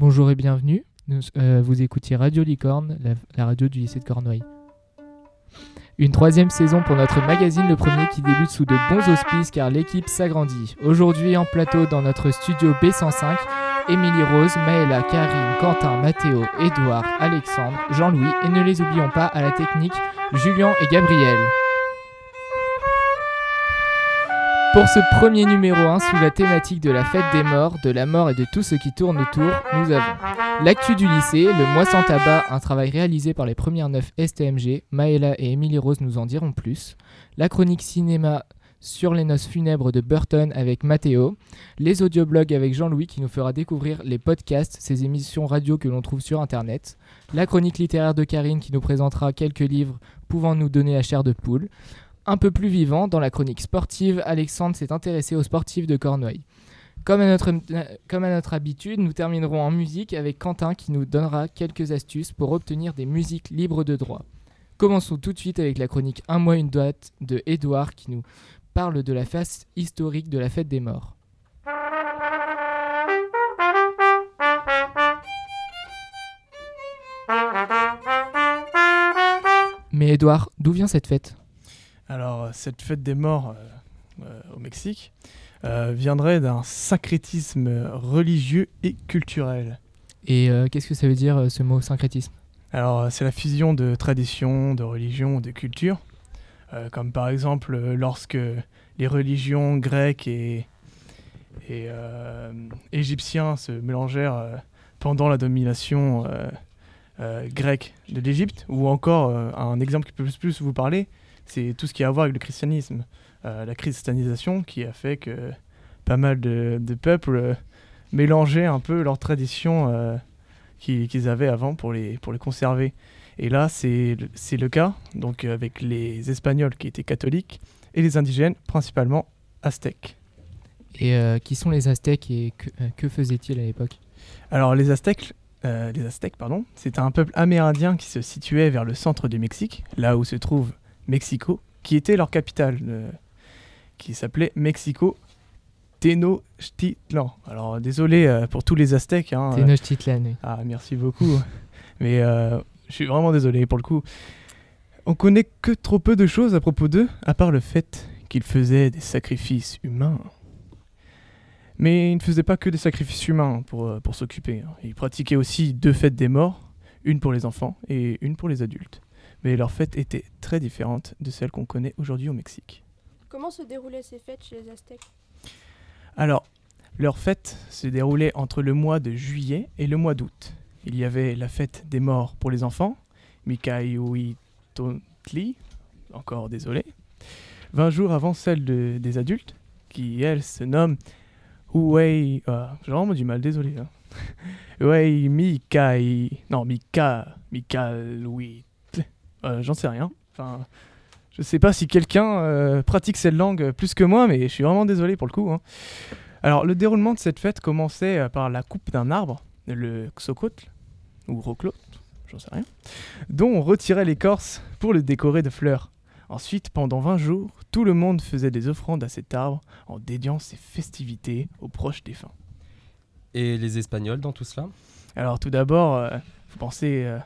Bonjour et bienvenue. Euh, vous écoutiez Radio Licorne, la, la radio du lycée de Cornouailles. Une troisième saison pour notre magazine, le premier qui débute sous de bons auspices car l'équipe s'agrandit. Aujourd'hui en plateau dans notre studio B105, Émilie Rose, Maëla, Karine, Quentin, Mathéo, Édouard, Alexandre, Jean-Louis et ne les oublions pas à la technique, Julien et Gabriel. Pour ce premier numéro 1 sous la thématique de la fête des morts, de la mort et de tout ce qui tourne autour, nous avons l'actu du lycée, le mois sans tabac, un travail réalisé par les premières 9 STMG, Maëla et Émilie Rose nous en diront plus, la chronique cinéma sur les noces funèbres de Burton avec Mathéo, les audioblogs avec Jean-Louis qui nous fera découvrir les podcasts, ces émissions radio que l'on trouve sur internet, la chronique littéraire de Karine qui nous présentera quelques livres pouvant nous donner la chair de poule, un peu plus vivant, dans la chronique sportive, Alexandre s'est intéressé aux sportifs de Cornouailles. Comme à, notre, habitude, nous terminerons en musique avec Quentin qui nous donnera quelques astuces pour obtenir des musiques libres de droit. Commençons tout de suite avec la chronique Un mois, une date de Edouard qui nous parle de la face historique de la fête des morts. Mais Edouard, d'où vient cette fête? Alors, cette fête des morts euh, euh, au Mexique euh, viendrait d'un syncrétisme religieux et culturel. Et euh, qu'est-ce que ça veut dire euh, ce mot syncrétisme? Alors, c'est la fusion de traditions, de religions, de cultures, euh, comme par exemple euh, lorsque les religions grecques et, et euh, égyptiens se mélangèrent euh, pendant la domination euh, euh, grecque de l'Égypte, ou encore euh, un exemple qui peut plus, plus vous parler, c'est tout ce qui a à voir avec le christianisme, Euh, la christianisation qui a fait que pas mal de, de peuples euh, mélangeaient un peu leurs traditions euh, qui- qu'ils avaient avant pour les, pour les conserver. Et là, c'est le- cas, donc avec les Espagnols qui étaient catholiques et les indigènes, principalement aztèques. Et euh, qui sont les Aztèques et que, euh, que faisaient-ils à l'époque? Alors les Aztèques, euh, les Aztèques, pardon, c'est un peuple amérindien qui se situait vers le centre du Mexique, là où se trouve Mexico, qui était leur capitale, euh, qui s'appelait Mexico Tenochtitlan. Alors désolé euh, pour tous les Aztèques. hein, euh, Tenochtitlan, oui. Ah, merci beaucoup. Mais je suis vraiment désolé pour le coup. On connaît que trop peu de choses à propos d'eux, à part le fait qu'ils faisaient des sacrifices humains. Mais ils ne faisaient pas que des sacrifices humains pour, pour s'occuper. hein. Ils pratiquaient aussi deux fêtes des morts, une pour les enfants et une pour les adultes. Mais leurs fêtes étaient très différentes de celles qu'on connaît aujourd'hui au Mexique. Comment se déroulaient ces fêtes chez les Aztèques? Alors, leur fête se déroulait entre le mois de juillet et le mois d'août. Il y avait la fête des morts pour les enfants, Mikaihuitontli, encore désolé, 20 jours avant celle de- des adultes, qui elle se nomme Huei. ah, J'ai vraiment du mal, désolé. hein. Huei Mikai. Non, Mika. Mikaluit. Euh, J'en sais rien. Enfin. Je sais pas si quelqu'un euh, pratique cette langue plus que moi, mais je suis vraiment désolé pour le coup. hein. Alors, le déroulement de cette fête commençait euh, par la coupe d'un arbre, le Xocotl, ou Roclot, j'en sais rien, dont on retirait l'écorce pour le décorer de fleurs. Ensuite, pendant 20 jours, tout le monde faisait des offrandes à cet arbre en dédiant ses festivités aux proches défunts. Et les Espagnols dans tout cela? Alors, tout d'abord, euh, faut penser euh,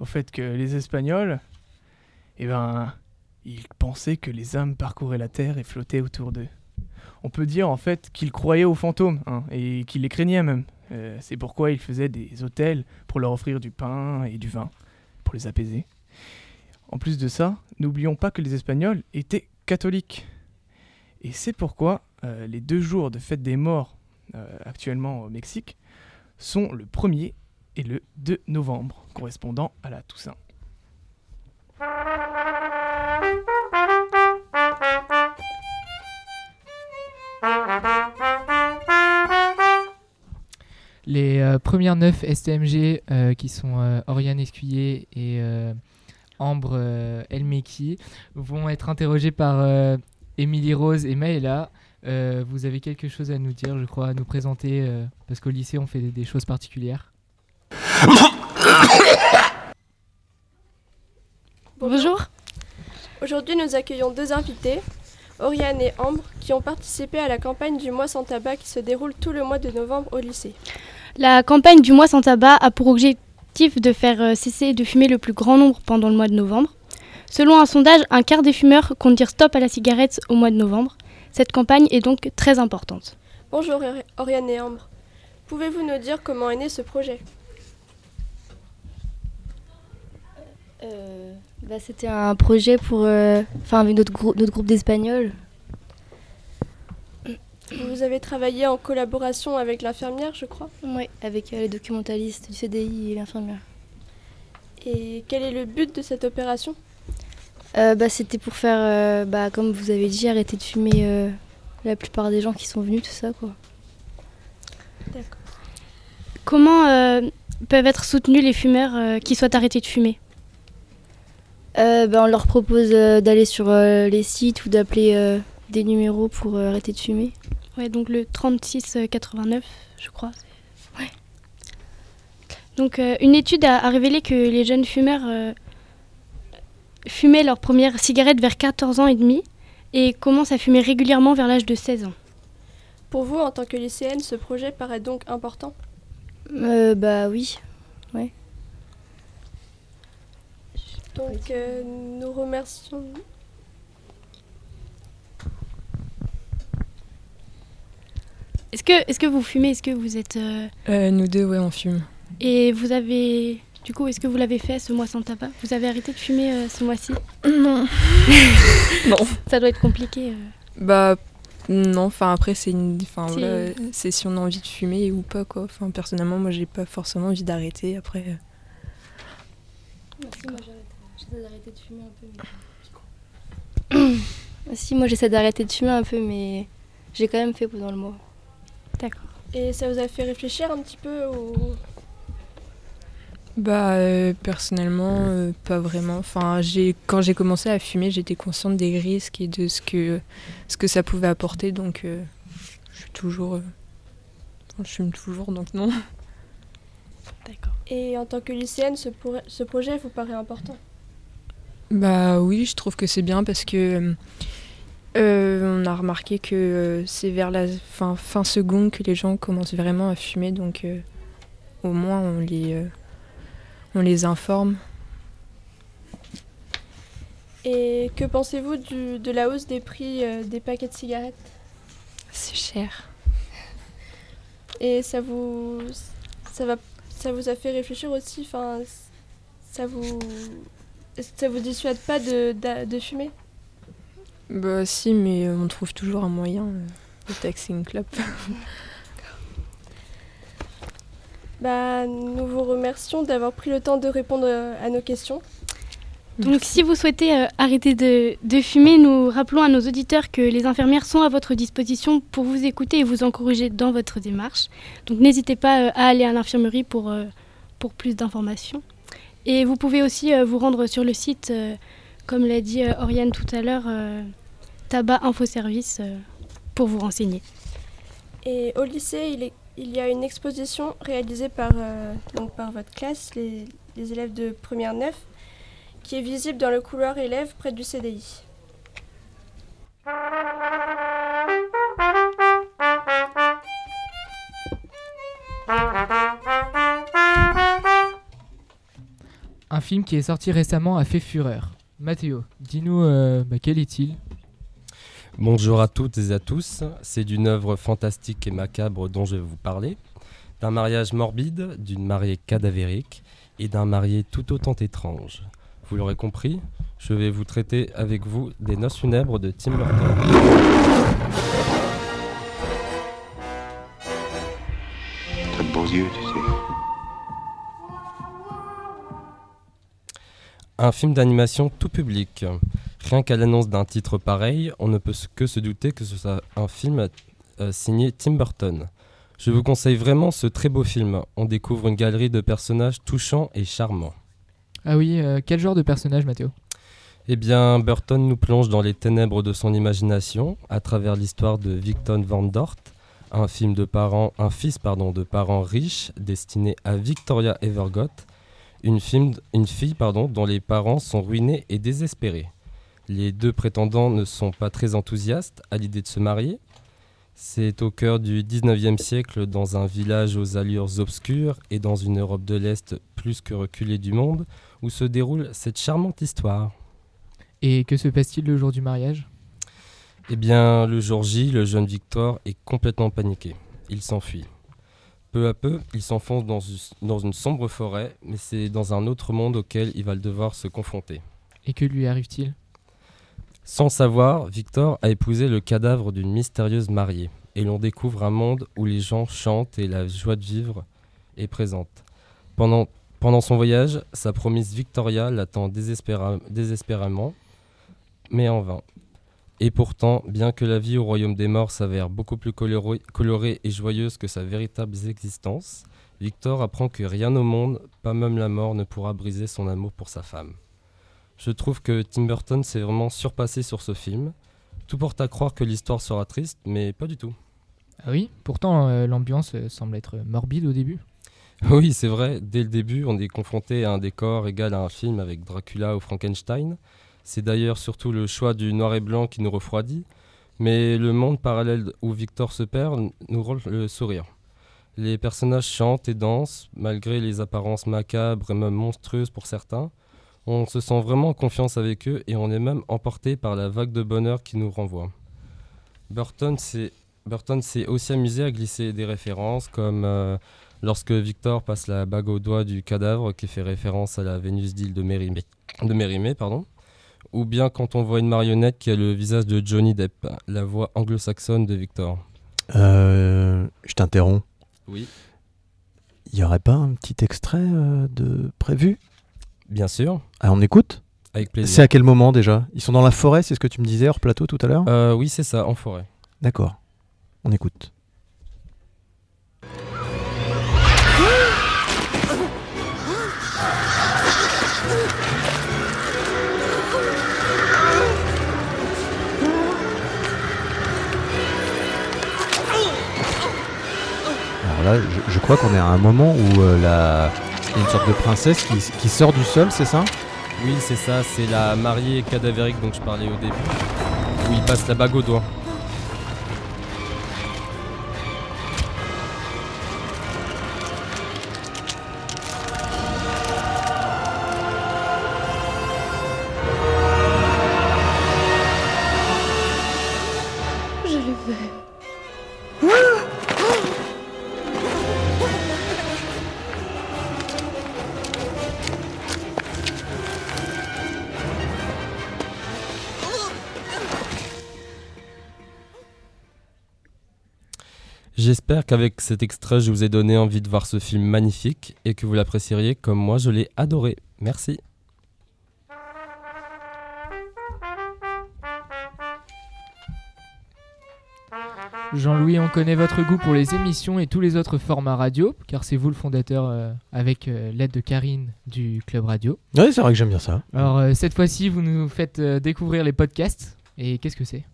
au fait que les Espagnols, eh ben, ils pensaient que les âmes parcouraient la terre et flottaient autour d'eux. On peut dire en fait qu'ils croyaient aux fantômes hein, et qu'ils les craignaient même. Euh, C'est pourquoi ils faisaient des hôtels pour leur offrir du pain et du vin pour les apaiser. En plus de ça, n'oublions pas que les Espagnols étaient catholiques. Et c'est pourquoi euh, les deux jours de fête des morts euh, actuellement au Mexique sont le 1er et le 2 novembre, correspondant à la Toussaint. Les euh, premières neuf STMG euh, qui sont euh, Oriane Escuyer et euh, Ambre euh, Elmeki vont être interrogées par euh, Émilie Rose et Maëla. Euh, vous avez quelque chose à nous dire, je crois, à nous présenter, euh, parce qu'au lycée on fait des, des choses particulières. Bonjour. Aujourd'hui, nous accueillons deux invités, Oriane et Ambre, qui ont participé à la campagne du mois sans tabac qui se déroule tout le mois de novembre au lycée. La campagne du mois sans tabac a pour objectif de faire euh, cesser de fumer le plus grand nombre pendant le mois de novembre. Selon un sondage, un quart des fumeurs comptent dire stop à la cigarette au mois de novembre. Cette campagne est donc très importante. Bonjour Oriane et Ambre. Pouvez-vous nous dire comment est né ce projet? Euh, bah, C'était un projet pour, euh, enfin avec notre, notre groupe d'Espagnols. Vous avez travaillé en collaboration avec l'infirmière, je crois? Oui, avec euh, les documentalistes du CDI et l'infirmière. Et quel est le but de cette opération? Bah, C'était pour faire, bah, comme vous avez dit, arrêter de fumer la plupart des gens qui sont venus, tout ça. quoi. D'accord. Comment euh, peuvent être soutenus les fumeurs euh, qui souhaitent arrêter de fumer? Euh, ben, On leur propose d'aller sur les sites ou d'appeler des numéros pour arrêter de fumer. Ouais, donc le 3689, je crois. Ouais. Donc une étude a, révélé que les jeunes fumeurs fumaient leur première cigarette vers 14 ans et demi et commencent à fumer régulièrement vers l'âge de 16 ans. Pour vous, en tant que lycéenne, ce projet paraît donc important? Euh, Bah oui, ouais. Donc euh, nous remercions. Est-ce que, est que vous fumez? Est-ce que vous êtes... Euh, euh... nous deux, ouais, on fume. Et vous avez... Du coup, est-ce que vous l'avez fait ce mois sans tabac? Vous avez arrêté de fumer ce mois-ci? Non. non. Ça doit être compliqué. Bah non, enfin après c'est une, enfin c'est si on a envie de fumer ou pas quoi. Enfin personnellement moi j'ai pas forcément envie d'arrêter après. J'essaie d'arrêter de fumer un peu. si moi j'essaie d'arrêter de fumer un peu mais j'ai quand même fait pendant le mois. D'accord. Et ça vous a fait réfléchir un petit peu au bah euh, personnellement euh, pas vraiment. Enfin j'ai quand j'ai commencé à fumer j'étais consciente des risques et de ce que ce que ça pouvait apporter donc euh, je suis toujours je fume toujours donc non. D'accord. Et en tant que lycéenne ce, ce projet vous paraît important? Bah oui je trouve que c'est bien parce que on a remarqué que c'est vers la fin, fin seconde que les gens commencent vraiment à fumer donc au moins on les on les informe. Et que pensez-vous de la hausse des prix euh, des paquets de cigarettes? C'est cher. Et ça vous, ça va, ça vous a fait réfléchir aussi? Enfin, ça vous, ça vous dissuade pas de, de, fumer? Bah si, mais on trouve toujours un moyen euh, de taxer une clope. Bah, nous vous remercions d'avoir pris le temps de répondre euh, à nos questions. Donc si vous souhaitez euh, arrêter de, de, fumer, nous rappelons à nos auditeurs que les infirmières sont à votre disposition pour vous écouter et vous encourager dans votre démarche. Donc n'hésitez pas euh, à aller à l'infirmerie pour, pour plus d'informations. Et vous pouvez aussi vous rendre sur le site, comme l'a dit Oriane tout à l'heure, Tabac Info Service, pour vous renseigner. Et au lycée, il est il y a une exposition réalisée par, euh, donc par votre classe, les, élèves de première 9, qui est visible dans le couloir élève près du CDI. Un film qui est sorti récemment a fait fureur. Mathéo, dis-nous euh, bah, quel est-il? Bonjour à toutes et à tous. C'est d'une œuvre fantastique et macabre dont je vais vous parler. D'un mariage morbide, d'une mariée cadavérique et d'un marié tout autant étrange. Vous l'aurez compris, je vais vous traiter avec vous des noces funèbres de Tim Burton. T'as de beaux yeux, tu sais. Un film d'animation tout public. Rien qu'à l'annonce d'un titre pareil, on ne peut que se douter que ce soit un film euh, signé Tim Burton. Je vous conseille vraiment ce très beau film. On découvre une galerie de personnages touchants et charmants. Ah oui, euh, quel genre de personnage, Mathéo? Eh bien, Burton nous plonge dans les ténèbres de son imagination à travers l'histoire de Victor Van Dort, un film de parents, un fils pardon, de parents riches destiné à Victoria Evergott, une, une fille pardon, dont les parents sont ruinés et désespérés. Les deux prétendants ne sont pas très enthousiastes à l'idée de se marier, C'est au cœur du 19e siècle, dans un village aux allures obscures et dans une Europe de l'Est plus que reculée du monde, où se déroule cette charmante histoire. Et que se passe-t-il le jour du mariage? Eh bien, le jour J, le jeune Victor est complètement paniqué. Il s'enfuit. Peu à peu, il s'enfonce dans, dans une sombre forêt, mais c'est dans un autre monde auquel il va devoir se confronter. Et que lui arrive-t-il? Sans savoir, Victor a épousé le cadavre d'une mystérieuse mariée, et l'on découvre un monde où les gens chantent et la joie de vivre est présente. Pendant, pendant son voyage, sa promise Victoria l'attend désespéra- désespérément, mais en vain. Et pourtant, bien que la vie au royaume des morts s'avère beaucoup plus colorée, et joyeuse que sa véritable existence, Victor apprend que rien au monde, pas même la mort, ne pourra briser son amour pour sa femme. Je trouve que Tim Burton s'est vraiment surpassé sur ce film. Tout porte à croire que l'histoire sera triste, mais pas du tout. Ah oui, pourtant euh, l'ambiance euh, semble être morbide au début. Oui, c'est vrai, dès le début, on est confronté à un décor égal à un film avec Dracula ou Frankenstein. C'est d'ailleurs surtout le choix du noir et blanc qui nous refroidit, mais le monde parallèle où Victor se perd nous rôle le sourire. Les personnages chantent et dansent, malgré les apparences macabres et même monstrueuses pour certains. On se sent vraiment en confiance avec eux et on est même emporté par la vague de bonheur qui nous renvoie. Burton s'est Burton s'est aussi amusé à glisser des références comme euh, lorsque Victor passe la bague au doigt du cadavre qui fait référence à la Vénus d'île de Mérimée, de Mérimée, pardon. Ou bien quand on voit une marionnette qui a le visage de Johnny Depp, la voix anglo-saxonne de Victor. Euh, je t'interromps. Oui. Il n'y aurait pas un petit extrait euh, de prévu? Bien sûr, Ah, on écoute? Avec plaisir. C'est à quel moment déjà? Ils sont dans la forêt, c'est ce que tu me disais hors plateau tout à l'heure? Euh, oui, c'est ça, en forêt. D'accord. On écoute. Je, crois qu'on est à un moment où euh, il y a une sorte de princesse qui, qui sort du sol, c'est ça? Oui, c'est ça, c'est la mariée cadavérique dont je parlais au début, où il passe la bague au doigt. J'espère qu'avec cet extrait, je vous ai donné envie de voir ce film magnifique et que vous l'apprécieriez comme moi je l'ai adoré. Merci. Jean-Louis, on connaît votre goût pour les émissions et tous les autres formats radio, car c'est vous le fondateur euh, avec euh, l'aide de Karine du Club Radio. Oui, c'est vrai que j'aime bien ça. Alors euh, cette fois-ci, vous nous faites euh, découvrir les podcasts. Et qu'est-ce que c'est?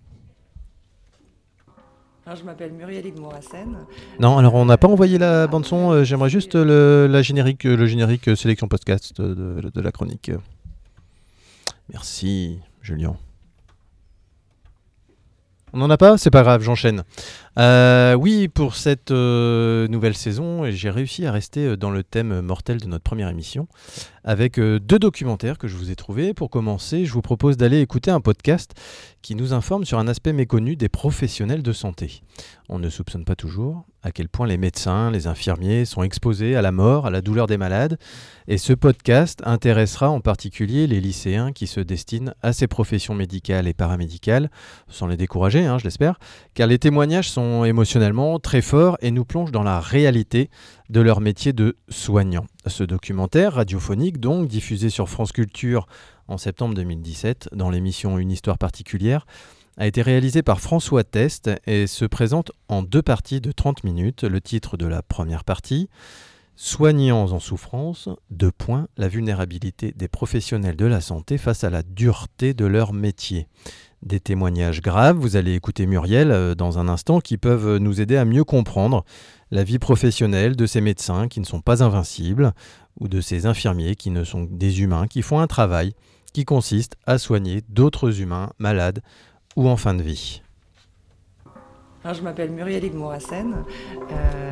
Je m'appelle Muriel Igmorassen. Non, alors on n'a pas envoyé la bande son. euh, J'aimerais juste le, générique, le générique euh, sélection podcast de, de la chronique. Merci, Julien. On n'en a pas? C'est pas grave, j'enchaîne. Euh, oui, pour cette euh, nouvelle saison, j'ai réussi à rester euh, dans le thème mortel de notre première émission avec deux documentaires que je vous ai trouvés. Pour commencer, je vous propose d'aller écouter un podcast qui nous informe sur un aspect méconnu des professionnels de santé. On ne soupçonne pas toujours à quel point les médecins, les infirmiers sont exposés à la mort, à la douleur des malades. Et ce podcast intéressera en particulier les lycéens qui se destinent à ces professions médicales et paramédicales, sans les décourager, hein, je l'espère, car les témoignages sont émotionnellement très forts et nous plongent dans la réalité de leur métier de soignant. Ce documentaire radiophonique, donc diffusé sur France Culture en septembre 2017 dans l'émission Une histoire particulière, a été réalisé par François Test et se présente en deux parties de 30 minutes. Le titre de la première partie, Soignants en souffrance, deux points, la vulnérabilité des professionnels de la santé face à la dureté de leur métier. Des témoignages graves, vous allez écouter Muriel euh, dans un instant, qui peuvent nous aider à mieux comprendre la vie professionnelle de ces médecins qui ne sont pas invincibles, ou de ces infirmiers qui ne sont des humains, qui font un travail qui consiste à soigner d'autres humains malades ou en fin de vie. je m'appelle Muriel Igmourassen. Euh,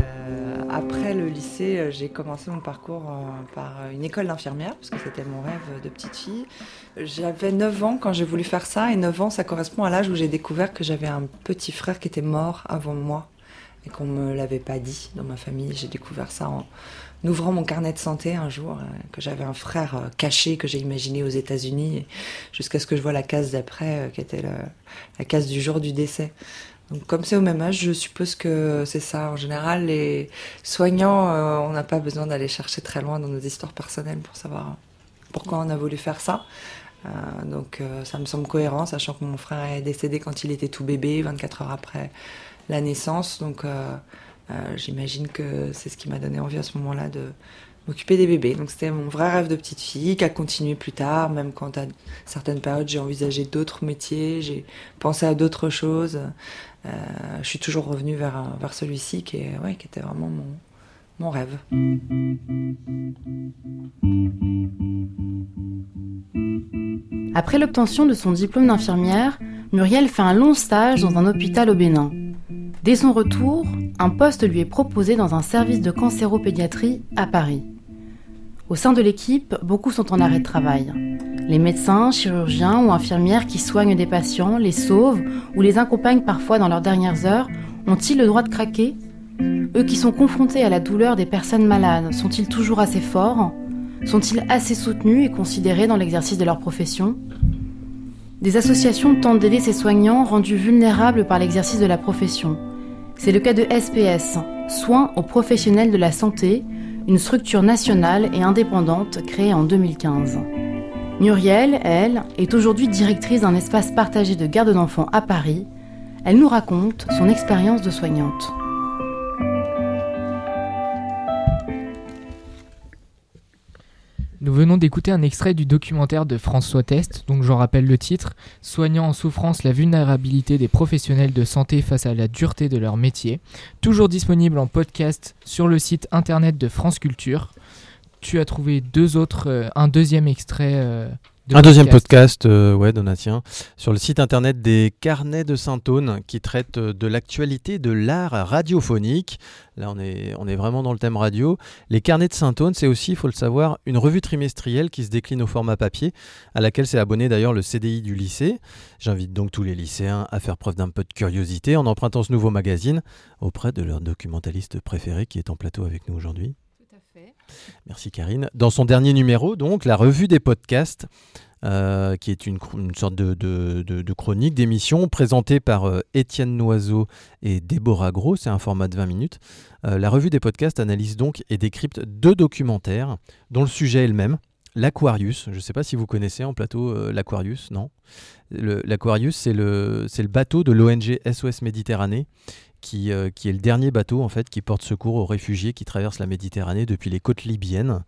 le lycée, euh, j'ai commencé mon parcours euh, par une école d'infirmière, parce que c'était mon rêve de petite fille. J'avais 9 ans quand j'ai voulu faire ça, et 9 ans, ça correspond à l'âge où j'ai découvert que j'avais un petit frère qui était mort avant moi, et qu'on ne me l'avait pas dit dans ma famille. J'ai découvert ça en ouvrant mon carnet de santé un jour, que j'avais un frère caché que j'ai imaginé aux États-Unis, jusqu'à ce que je vois la case d'après, qui était la case du jour du décès. Donc, comme c'est au même âge, je suppose que c'est ça. En général, les soignants, euh, on n'a pas besoin d'aller chercher très loin dans nos histoires personnelles pour savoir pourquoi on a voulu faire ça. Euh, donc, euh, ça me semble cohérent, sachant que mon frère est décédé quand il était tout bébé, 24 heures après la naissance. Donc, j'imagine que c'est ce qui m'a donné envie à ce moment-là de m'occuper des bébés. Donc, c'était mon vrai rêve de petite fille qui a continué plus tard, même quand à certaines périodes j'ai envisagé d'autres métiers, j'ai pensé à d'autres choses. Euh, je suis toujours revenue vers, vers celui-ci qui, ouais, qui était vraiment mon, mon rêve. Après l'obtention de son diplôme d'infirmière, Muriel fait un long stage dans un hôpital au Bénin. Dès son retour, un poste lui est proposé dans un service de cancéropédiatrie à Paris. Au sein de l'équipe, beaucoup sont en arrêt de travail. Les médecins, chirurgiens ou infirmières qui soignent des patients, les sauvent ou les accompagnent parfois dans leurs dernières heures, ont-ils le droit de craquer? Eux qui sont confrontés à la douleur des personnes malades, sont-ils toujours assez forts? Sont-ils assez soutenus et considérés dans l'exercice de leur profession? Des associations tentent d'aider ces soignants rendus vulnérables par l'exercice de la profession. C'est le cas de SPS, Soins aux professionnels de la santé, une structure nationale et indépendante créée en 2015. Muriel, elle, est aujourd'hui directrice d'un espace partagé de garde d'enfants à Paris. Elle nous raconte son expérience de soignante. Nous venons d'écouter un extrait du documentaire de François Test, donc j'en rappelle le titre Soignant en souffrance la vulnérabilité des professionnels de santé face à la dureté de leur métier, toujours disponible en podcast sur le site internet de France Culture tu as trouvé deux autres, euh, un deuxième extrait. Euh, de un deuxième podcast, euh, ouais, Donatien, sur le site internet des Carnets de Saint-Aune qui traite de l'actualité de l'art radiophonique. Là, on est, on est vraiment dans le thème radio. Les Carnets de Saint-Aune, c'est aussi, il faut le savoir, une revue trimestrielle qui se décline au format papier, à laquelle s'est abonné d'ailleurs le CDI du lycée. J'invite donc tous les lycéens à faire preuve d'un peu de curiosité en empruntant ce nouveau magazine auprès de leur documentaliste préféré qui est en plateau avec nous aujourd'hui. Merci Karine. Dans son dernier numéro, donc, la revue des podcasts, euh, qui est une, sorte de, chronique d'émission présentée par euh, Étienne Noiseau et Déborah Gros, c'est un format de 20 minutes. Euh, la revue des podcasts analyse donc et décrypte deux documentaires dont le sujet est le même. L'Aquarius, je ne sais pas si vous connaissez en plateau l'Aquarius, non? L'Aquarius, c'est le, le bateau de l'ONG SOS Méditerranée euh, qui, est le dernier bateau en fait qui porte secours aux réfugiés qui traversent la Méditerranée depuis les côtes libyennes.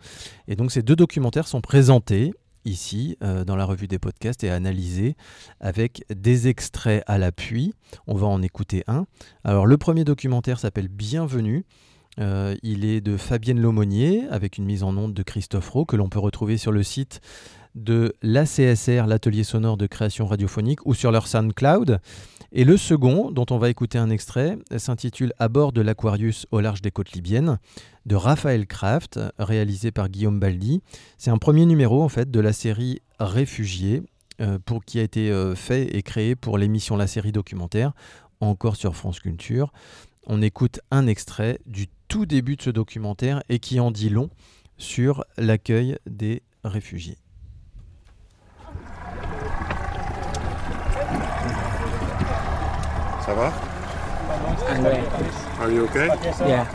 Et donc ces deux documentaires sont présentés ici euh, dans la revue des podcasts et analysés avec des extraits à l'appui. On va en écouter un. Alors le premier documentaire s'appelle Bienvenue. Euh, il est de Fabienne Lomonier avec une mise en onde de Christophe Rowe que l'on peut retrouver sur le site de l'ACSR, l'atelier sonore de création radiophonique, ou sur leur SoundCloud. Et le second, dont on va écouter un extrait, s'intitule À bord de l'Aquarius au large des côtes libyennes, de Raphaël Kraft, réalisé par Guillaume Baldi. C'est un premier numéro en fait de la série Réfugiés, euh, pour, qui a été euh, fait et créé pour l'émission La série documentaire, encore sur France Culture. On écoute un extrait du tout début de ce documentaire et qui en dit long sur l'accueil des réfugiés. Ça va? Are you okay? Yeah.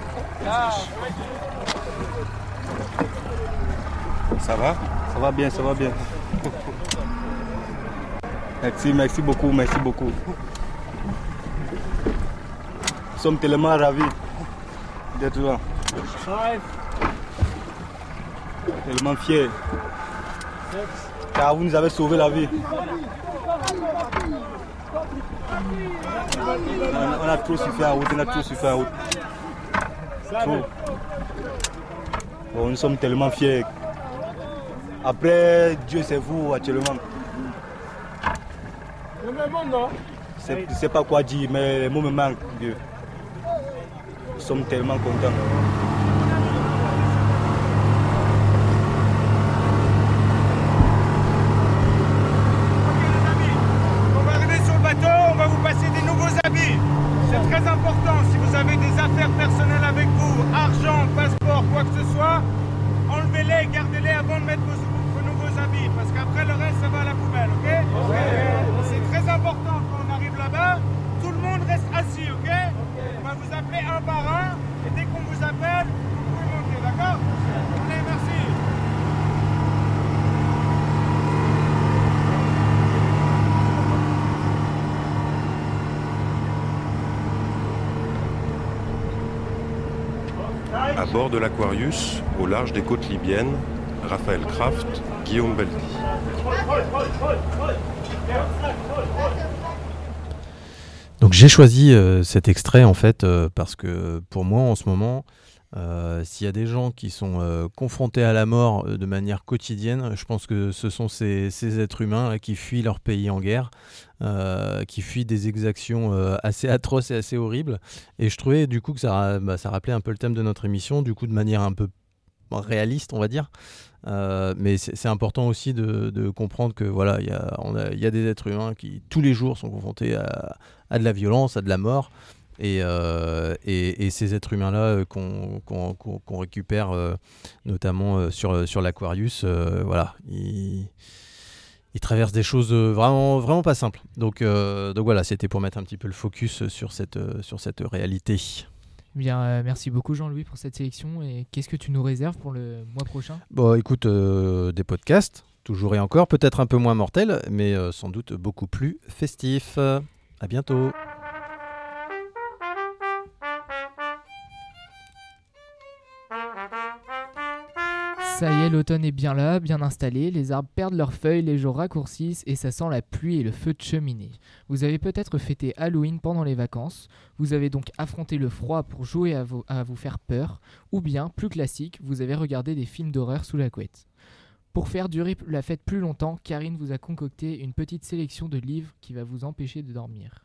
Ça va? Ça va bien, ça va bien. merci, merci beaucoup, merci beaucoup. Nous sommes tellement ravis d'être là. Tellement fiers. Car vous nous avez sauvé la vie. On, a trop souffert en route, on a trop souffert en route. Bon, nous sommes tellement fiers. Après, Dieu c'est vous actuellement. Je ne sais pas quoi dire, mais les mots me manquent. Dieu. Nous sommes tellement contents. On va arriver sur le bateau, on va vous passer des nouveaux habits. C'est très important. Si vous avez des affaires personnelles avec vous, argent, passeport, quoi que ce soit, enlevez-les, gardez-les avant de mettre vos, vos nouveaux habits. Parce qu'après, le reste, ça va à la poubelle, ok C'est très important quand on arrive là-bas. Tout le monde reste assis, ok On va vous appeler un par un. Et dès qu'on vous appelle, vous pouvez monter, d'accord Allez, merci. Bord de l'Aquarius, au large des côtes libyennes, Raphaël Kraft, Guillaume Baldi. Donc j'ai choisi euh, cet extrait en fait euh, parce que pour moi en ce moment, euh, s'il y a des gens qui sont euh, confrontés à la mort euh, de manière quotidienne, je pense que ce sont ces, êtres humains qui fuient leur pays en guerre, qui fuient des exactions assez atroces et assez horribles. Et je trouvais du coup que ça, bah, ça rappelait un peu le thème de notre émission, du coup de manière un peu réaliste, on va dire. Mais c'est important aussi de, comprendre que voilà, il y a, on a- il y a des êtres humains qui tous les jours sont confrontés à, à de la violence, à de la mort. Et, euh, et, et ces êtres humains-là euh, qu'on récupère euh, notamment euh, sur, sur l'Aquarius, euh, voilà, ils, ils traversent des choses vraiment, vraiment pas simples. Donc, euh, donc voilà, c'était pour mettre un petit peu le focus sur cette, sur cette réalité. Bien, euh, merci beaucoup Jean-Louis pour cette sélection. Et qu'est-ce que tu nous réserves pour le mois prochain? Bon, écoute, euh, des podcasts, toujours et encore, peut-être un peu moins mortels, mais euh, sans doute beaucoup plus festifs. À bientôt. Ça y est, l'automne est bien là, bien installé, les arbres perdent leurs feuilles, les jours raccourcissent et ça sent la pluie et le feu de cheminée. Vous avez peut-être fêté Halloween pendant les vacances, vous avez donc affronté le froid pour jouer à, vous- faire peur, ou bien, plus classique, vous avez regardé des films d'horreur sous la couette. Pour faire durer la fête plus longtemps, Karine vous a concocté une petite sélection de livres qui va vous empêcher de dormir.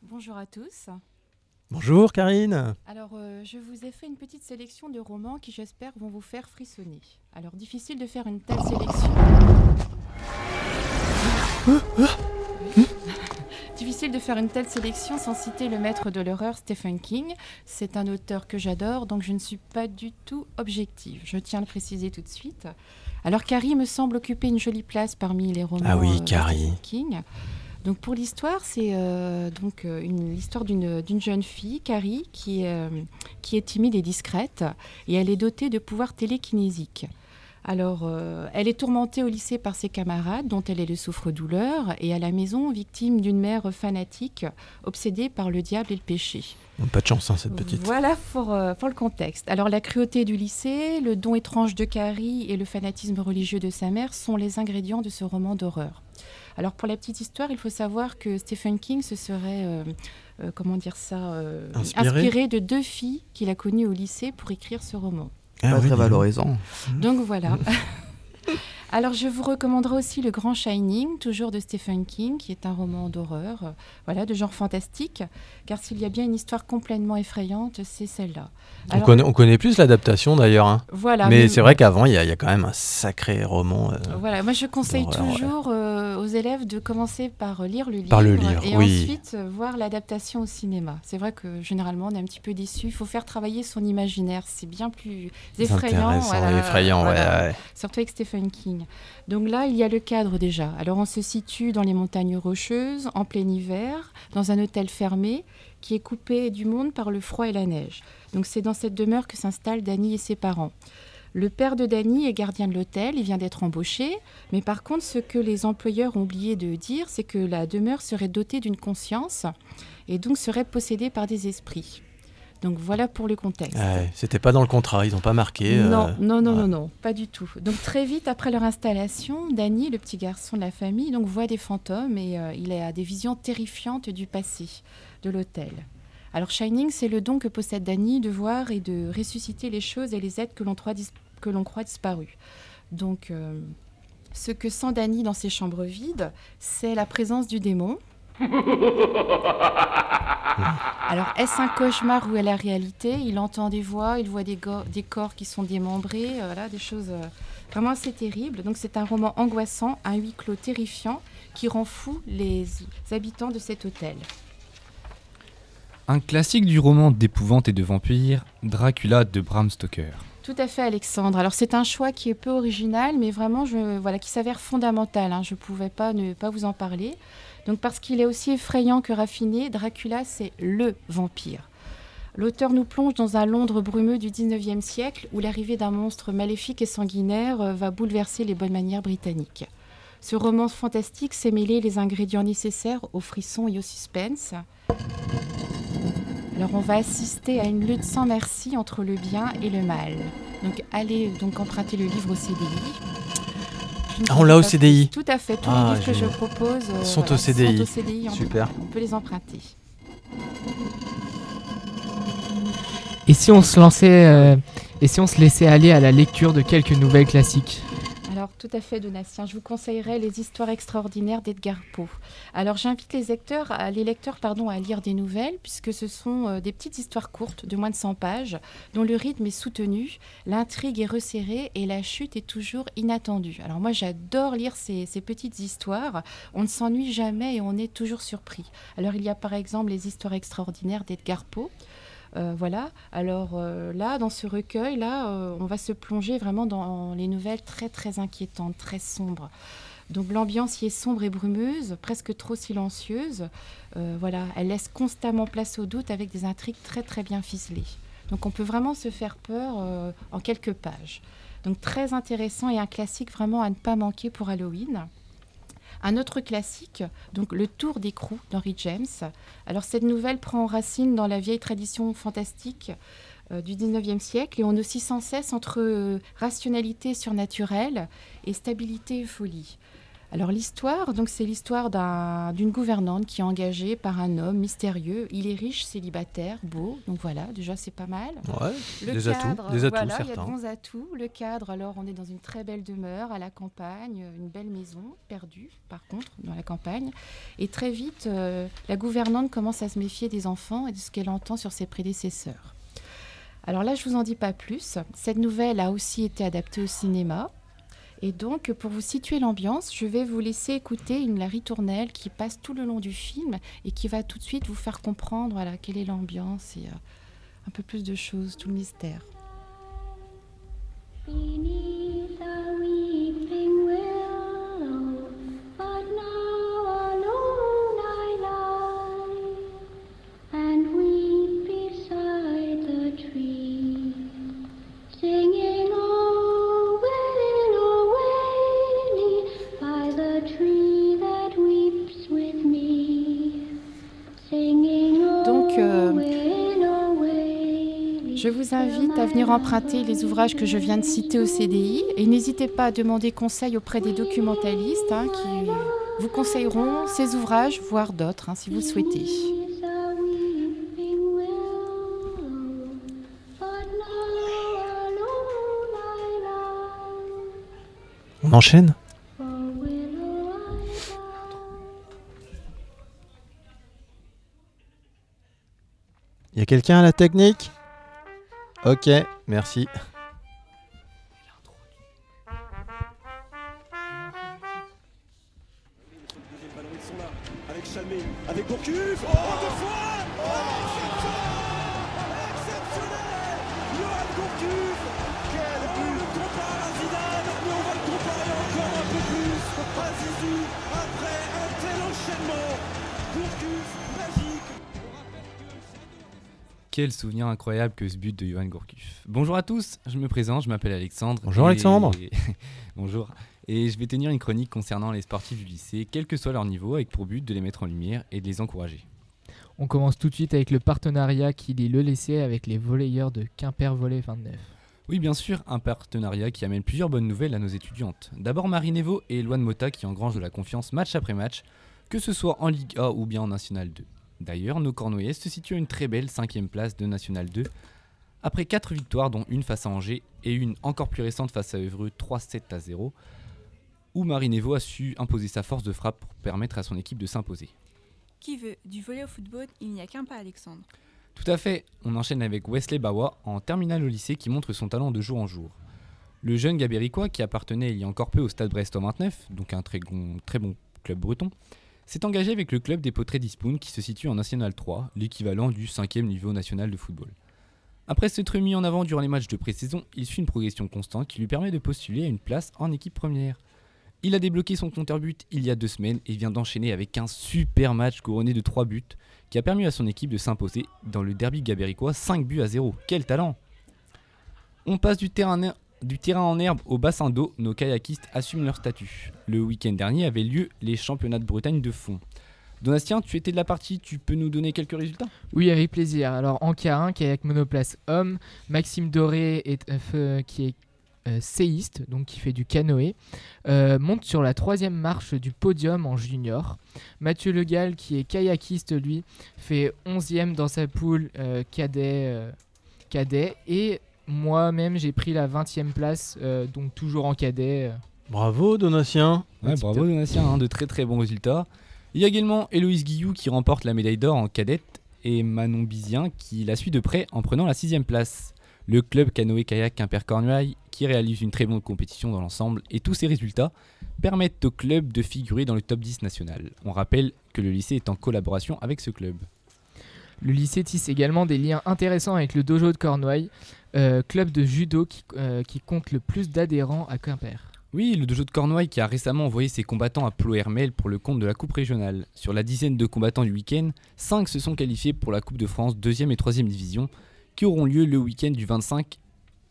Bonjour à tous. Bonjour Karine. Alors, euh, je vous ai fait une petite sélection de romans qui, j'espère, vont vous faire frissonner. Alors, difficile de faire une telle sélection. difficile de faire une telle sélection sans citer le maître de l'horreur Stephen King. C'est un auteur que j'adore, donc je ne suis pas du tout objective. Je tiens à le préciser tout de suite. Alors, Carrie me semble occuper une jolie place parmi les romans Ah oui, euh, de Carrie. Stephen King. Donc pour l'histoire, c'est euh, donc euh, une l'histoire d'une d'une jeune fille, Carrie, qui, euh, qui est timide et discrète, et elle est dotée de pouvoirs télékinésiques. Alors, euh, elle est tourmentée au lycée par ses camarades, dont elle est le souffre-douleur, et à la maison, victime d'une mère fanatique, obsédée par le diable et le péché. Pas de chance, hein, cette petite. Voilà pour, euh, pour le contexte. Alors la cruauté du lycée, le don étrange de Carrie et le fanatisme religieux de sa mère sont les ingrédients de ce roman d'horreur. Alors pour la petite histoire, il faut savoir que Stephen King se serait, euh, euh, comment dire ça, euh, Inspiré de deux filles qu'il a connues au lycée pour écrire ce roman. Pas très valorisant. Donc voilà. Alors je vous recommanderai aussi Le Grand Shining, toujours de Stephen King, qui est un roman d'horreur, euh, voilà, de genre fantastique, car s'il y a bien une histoire complètement effrayante, c'est celle-là. On connaît, on connaît plus l'adaptation d'ailleurs. hein. Voilà, Mais mais- c'est vrai qu'avant, il y, a- il y a quand même un sacré roman. euh, Voilà, moi je conseille toujours euh, aux élèves de commencer par lire le livre, Par le livre, et oui. ensuite voir l'adaptation au cinéma. C'est vrai que généralement on est un petit peu déçu. Il faut faire travailler son imaginaire, c'est bien plus effrayant. et effrayant, ouais, ouais. Surtout avec Stephen Donc là, il y a le cadre déjà. Alors on se situe dans les montagnes rocheuses, en plein hiver, dans un hôtel fermé qui est coupé du monde par le froid et la neige. Donc c'est dans cette demeure que s'installent Danny et ses parents. Le père de Danny est gardien de l'hôtel, il vient d'être embauché, mais par contre ce que les employeurs ont oublié de dire, c'est que la demeure serait dotée d'une conscience et donc serait possédée par des esprits. Donc voilà pour le contexte. ouais, C'était pas dans le contrat, ils n'ont pas marqué. euh, Non, non, non, non, non, pas du tout. Donc très vite après leur installation, Danny, le petit garçon de la famille, donc voit des fantômes et euh, il a des visions terrifiantes du passé de l'hôtel. Alors Shining, c'est le don que possède Danny de voir et de ressusciter les choses et les êtres que l'on croit, dis- que l'on croit disparus. Donc euh, ce que sent Danny dans ses chambres vides, c'est la présence du démon. Alors, est-ce un cauchemar ou est la réalité? Il entend des voix, il voit des, des corps qui sont démembrés, euh, voilà, des choses euh, vraiment assez terribles. Donc, c'est un roman angoissant, un huis clos terrifiant qui rend fou les habitants de cet hôtel. Un classique du roman d'épouvante et de vampire, Dracula de Bram Stoker. Tout à fait, Alexandre. Alors c'est un choix qui est peu original, mais vraiment, je, voilà, qui s'avère fondamental. Hein. Je ne pouvais pas ne pas vous en parler. Donc parce qu'il est aussi effrayant que raffiné, Dracula, c'est le vampire. L'auteur nous plonge dans un Londres brumeux du 19e siècle où l'arrivée d'un monstre maléfique et sanguinaire euh, va bouleverser les bonnes manières britanniques. Ce roman fantastique sait mêler les ingrédients nécessaires au frisson et au suspense. Alors on va assister à une lutte sans merci entre le bien et le mal. Donc allez donc emprunter le livre au CDI. Ah, on l'a au CDI. Tout à fait, tous les ah, livres que je propose euh, sont, au CDI. Super. On peut les emprunter. Et si on se lançait euh, et si on se laissait aller à la lecture de quelques nouvelles classiques? Alors, tout à fait, Donatien. Je vous conseillerais les histoires extraordinaires d'Edgar Poe. Alors, j'invite les lecteurs, à, pardon, à lire des nouvelles, puisque ce sont euh, des petites histoires courtes de moins de 100 pages, dont le rythme est soutenu, l'intrigue est resserrée et la chute est toujours inattendue. Alors, moi, j'adore lire ces petites histoires. On ne s'ennuie jamais et on est toujours surpris. Alors, il y a par exemple les histoires extraordinaires d'Edgar Poe. Euh, voilà. Alors euh, là, dans ce recueil, là, euh, on va se plonger vraiment dans les nouvelles très très inquiétantes, très sombres. Donc l'ambiance y est sombre et brumeuse, presque trop silencieuse. voilà, elle laisse constamment place au doute avec des intrigues très très bien ficelées. Donc on peut vraiment se faire peur en quelques pages. Donc très intéressant et un classique vraiment à ne pas manquer pour Halloween. Un autre classique, donc Le Tour d'écrou d'Henry James. Alors cette nouvelle prend racine dans la vieille tradition fantastique euh, du 19e siècle et on oscille sans cesse entre euh, rationalité surnaturelle et stabilité et folie. Alors l'histoire, donc c'est l'histoire d'une gouvernante qui est engagée par un homme mystérieux. Il est riche, célibataire, beau, donc voilà, déjà c'est pas mal. Ouais, le des atouts, des atouts voilà, Il y a de bons atouts. Le cadre, alors on est dans une très belle demeure à la campagne, une belle maison, perdue par contre dans la campagne. Et très vite, euh, la gouvernante commence à se méfier des enfants et de ce qu'elle entend sur ses prédécesseurs. Alors là, je vous en dis pas plus. Cette nouvelle a aussi été adaptée au cinéma. Et donc, pour vous situer l'ambiance, je vais vous laisser écouter une Larry Tournelle qui passe tout le long du film et qui va tout de suite vous faire comprendre quelle est l'ambiance et euh, un peu plus de choses, tout le mystère. Emprunter les ouvrages que je viens de citer au CDI et n'hésitez pas à demander conseil auprès des documentalistes hein, qui vous conseilleront ces ouvrages, voire d'autres hein, si vous le souhaitez. On enchaîne? Il y a quelqu'un à la technique? Ok, merci. Avec Chalmé, avec Gourcuff, oh, oh, quel souvenir incroyable que ce but de Johan Gourcuff. Bonjour à tous, je me présente, je m'appelle Alexandre. Bonjour Alexandre. Bonjour. Et je vais tenir une chronique concernant les sportifs du lycée, quel que soit leur niveau, avec pour but de les mettre en lumière et de les encourager. On commence tout de suite avec le partenariat qui lie le lycée avec les volleyeurs de Quimper Volley 29. Oui, bien sûr, un partenariat qui amène plusieurs bonnes nouvelles à nos étudiantes. D'abord Marie Nevo et Loane Mota qui engrangent de la confiance match après match, que ce soit en Ligue A ou bien en National 2. D'ailleurs, nos Cornouillais se situent à une très belle cinquième place de National 2, après 4 victoires dont une face à Angers et une encore plus récente face à Evreux 3-7 à 0. où Marinevo a su imposer sa force de frappe pour permettre à son équipe de s'imposer. Qui veut du volet au football Il n'y a qu'un pas, Alexandre. Tout à fait, on enchaîne avec Wesley Bawa en terminale au lycée qui montre son talent de jour en jour. Le jeune Gabéricois, qui appartenait il y a encore peu au Stade Brestois 29, donc un très bon, très bon club breton, s'est engagé avec le club des Potrets d'Ispoun qui se situe en National 3, l'équivalent du 5e niveau national de football. Après s'être mis en avant durant les matchs de pré-saison, il suit une progression constante qui lui permet de postuler à une place en équipe première. Il a débloqué son compteur but il y a deux semaines et vient d'enchaîner avec un super match couronné de 3 buts qui a permis à son équipe de s'imposer dans le derby gabéricois 5 buts à 0. Quel talent On passe du terrain, du terrain en herbe au bassin d'eau, nos kayakistes assument leur statut. Le week-end dernier avait lieu les championnats de Bretagne de fond. Donastien, tu étais de la partie, tu peux nous donner quelques résultats? Oui, avec plaisir. Alors en K1, kayak monoplace homme, Maxime Doré euh, qui est euh, séiste, donc qui fait du canoë, euh, monte sur la troisième marche du podium en junior. Mathieu Legal, qui est kayakiste, lui, fait 11e dans sa poule cadet, cadet. Et moi-même, j'ai pris la 20e place, donc toujours en cadet. Bravo Donatien Bravo Donatien, hein, de très très bons résultats. Il y a également Héloïse Guillou qui remporte la médaille d'or en cadette et Manon Bizien qui la suit de près en prenant la sixième place. Le club canoë-kayak Quimper-Cornouailles qui réalise une très bonne compétition dans l'ensemble et tous ces résultats permettent au club de figurer dans le top 10 national. On rappelle que le lycée est en collaboration avec ce club. Le lycée tisse également des liens intéressants avec le dojo de Cornouailles, euh, club de judo qui, euh, qui compte le plus d'adhérents à Quimper. Oui, le dojo de Cornouailles qui a récemment envoyé ses combattants à Plohermel pour le compte de la Coupe régionale. Sur la dizaine de combattants du week-end, 5 se sont qualifiés pour la Coupe de France 2e et 3e division, qui auront lieu le week-end du 25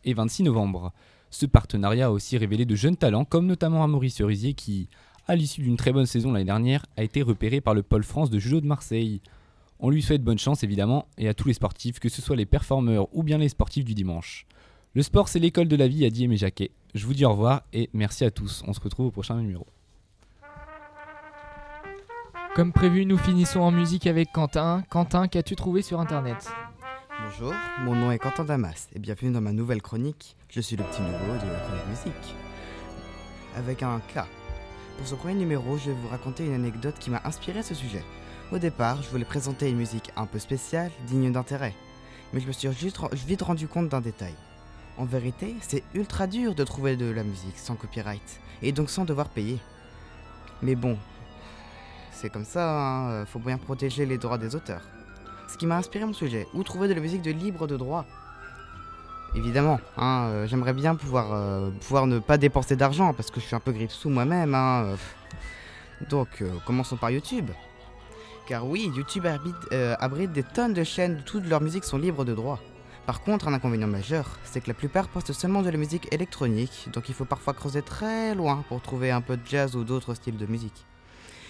et 26 novembre. Ce partenariat a aussi révélé de jeunes talents, comme notamment Maurice Cerisier qui, à l'issue d'une très bonne saison l'année dernière, a été repéré par le pôle France de judo de Marseille. On lui souhaite bonne chance évidemment, et à tous les sportifs, que ce soit les performeurs ou bien les sportifs du dimanche. Le sport, c'est l'école de la vie, a dit Aimé Jacquet. Je vous dis au revoir et merci à tous. On se retrouve au prochain numéro. Comme prévu, nous finissons en musique avec Quentin. Quentin, qu'as-tu trouvé sur internet? Bonjour, mon nom est Quentin Damas et bienvenue dans ma nouvelle chronique. Je suis le petit nouveau de la chronique musique. Avec un cas. Pour ce premier numéro, je vais vous raconter une anecdote qui m'a inspiré ce sujet. Au départ, je voulais présenter une musique un peu spéciale, digne d'intérêt. Mais je me suis juste vite rendu compte d'un détail. En vérité, c'est ultra dur de trouver de la musique sans copyright, et donc sans devoir payer. Mais bon, c'est comme ça, hein, faut bien protéger les droits des auteurs. Ce qui m'a inspiré mon sujet, où trouver de la musique de libre de droit? Évidemment, hein, euh, j'aimerais bien pouvoir, euh, pouvoir ne pas dépenser d'argent, parce que je suis un peu grippe sous moi-même. Hein, euh. Donc, commençons par YouTube. Car oui, YouTube abrite des tonnes de chaînes où toutes leurs musiques sont libres de droit. Par contre, un inconvénient majeur, c'est que la plupart postent seulement de la musique électronique, donc il faut parfois creuser très loin pour trouver un peu de jazz ou d'autres styles de musique.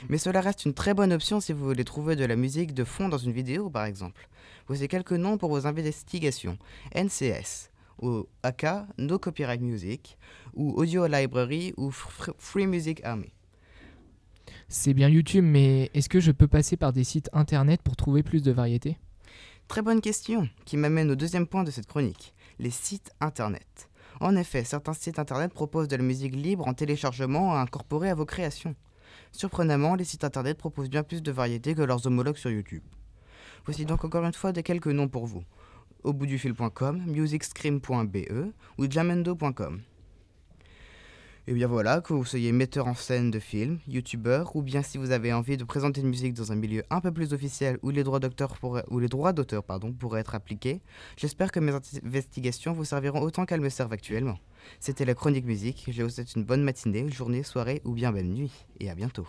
Mais cela reste une très bonne option si vous voulez trouver de la musique de fond dans une vidéo par exemple. Voici quelques noms pour vos investigations. NCS, ou AK, No Copyright Music, ou Audio Library, ou Free Music Army. C'est bien YouTube, mais est-ce que je peux passer par des sites internet pour trouver plus de variétés? Très bonne question, qui m'amène au deuxième point de cette chronique, les sites internet. En effet, certains sites internet proposent de la musique libre en téléchargement à incorporer à vos créations. Surprenamment, les sites internet proposent bien plus de variétés que leurs homologues sur YouTube. Voici donc encore une fois des quelques noms pour vous. Au bout musicscream.be ou jamendo.com. Et bien voilà, que vous soyez metteur en scène de films, youtubeur, ou bien si vous avez envie de présenter une musique dans un milieu un peu plus officiel où les droits d'auteur pourraient, pourraient être appliqués, j'espère que mes investigations vous serviront autant qu'elles me servent actuellement. C'était la chronique musique, je vous souhaite une bonne matinée, journée, soirée ou bien belle nuit, et à bientôt.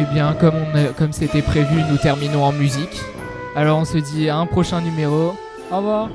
Eh bien, comme, comme c'était prévu, nous terminons en musique. Alors on se dit à un prochain numéro. Au revoir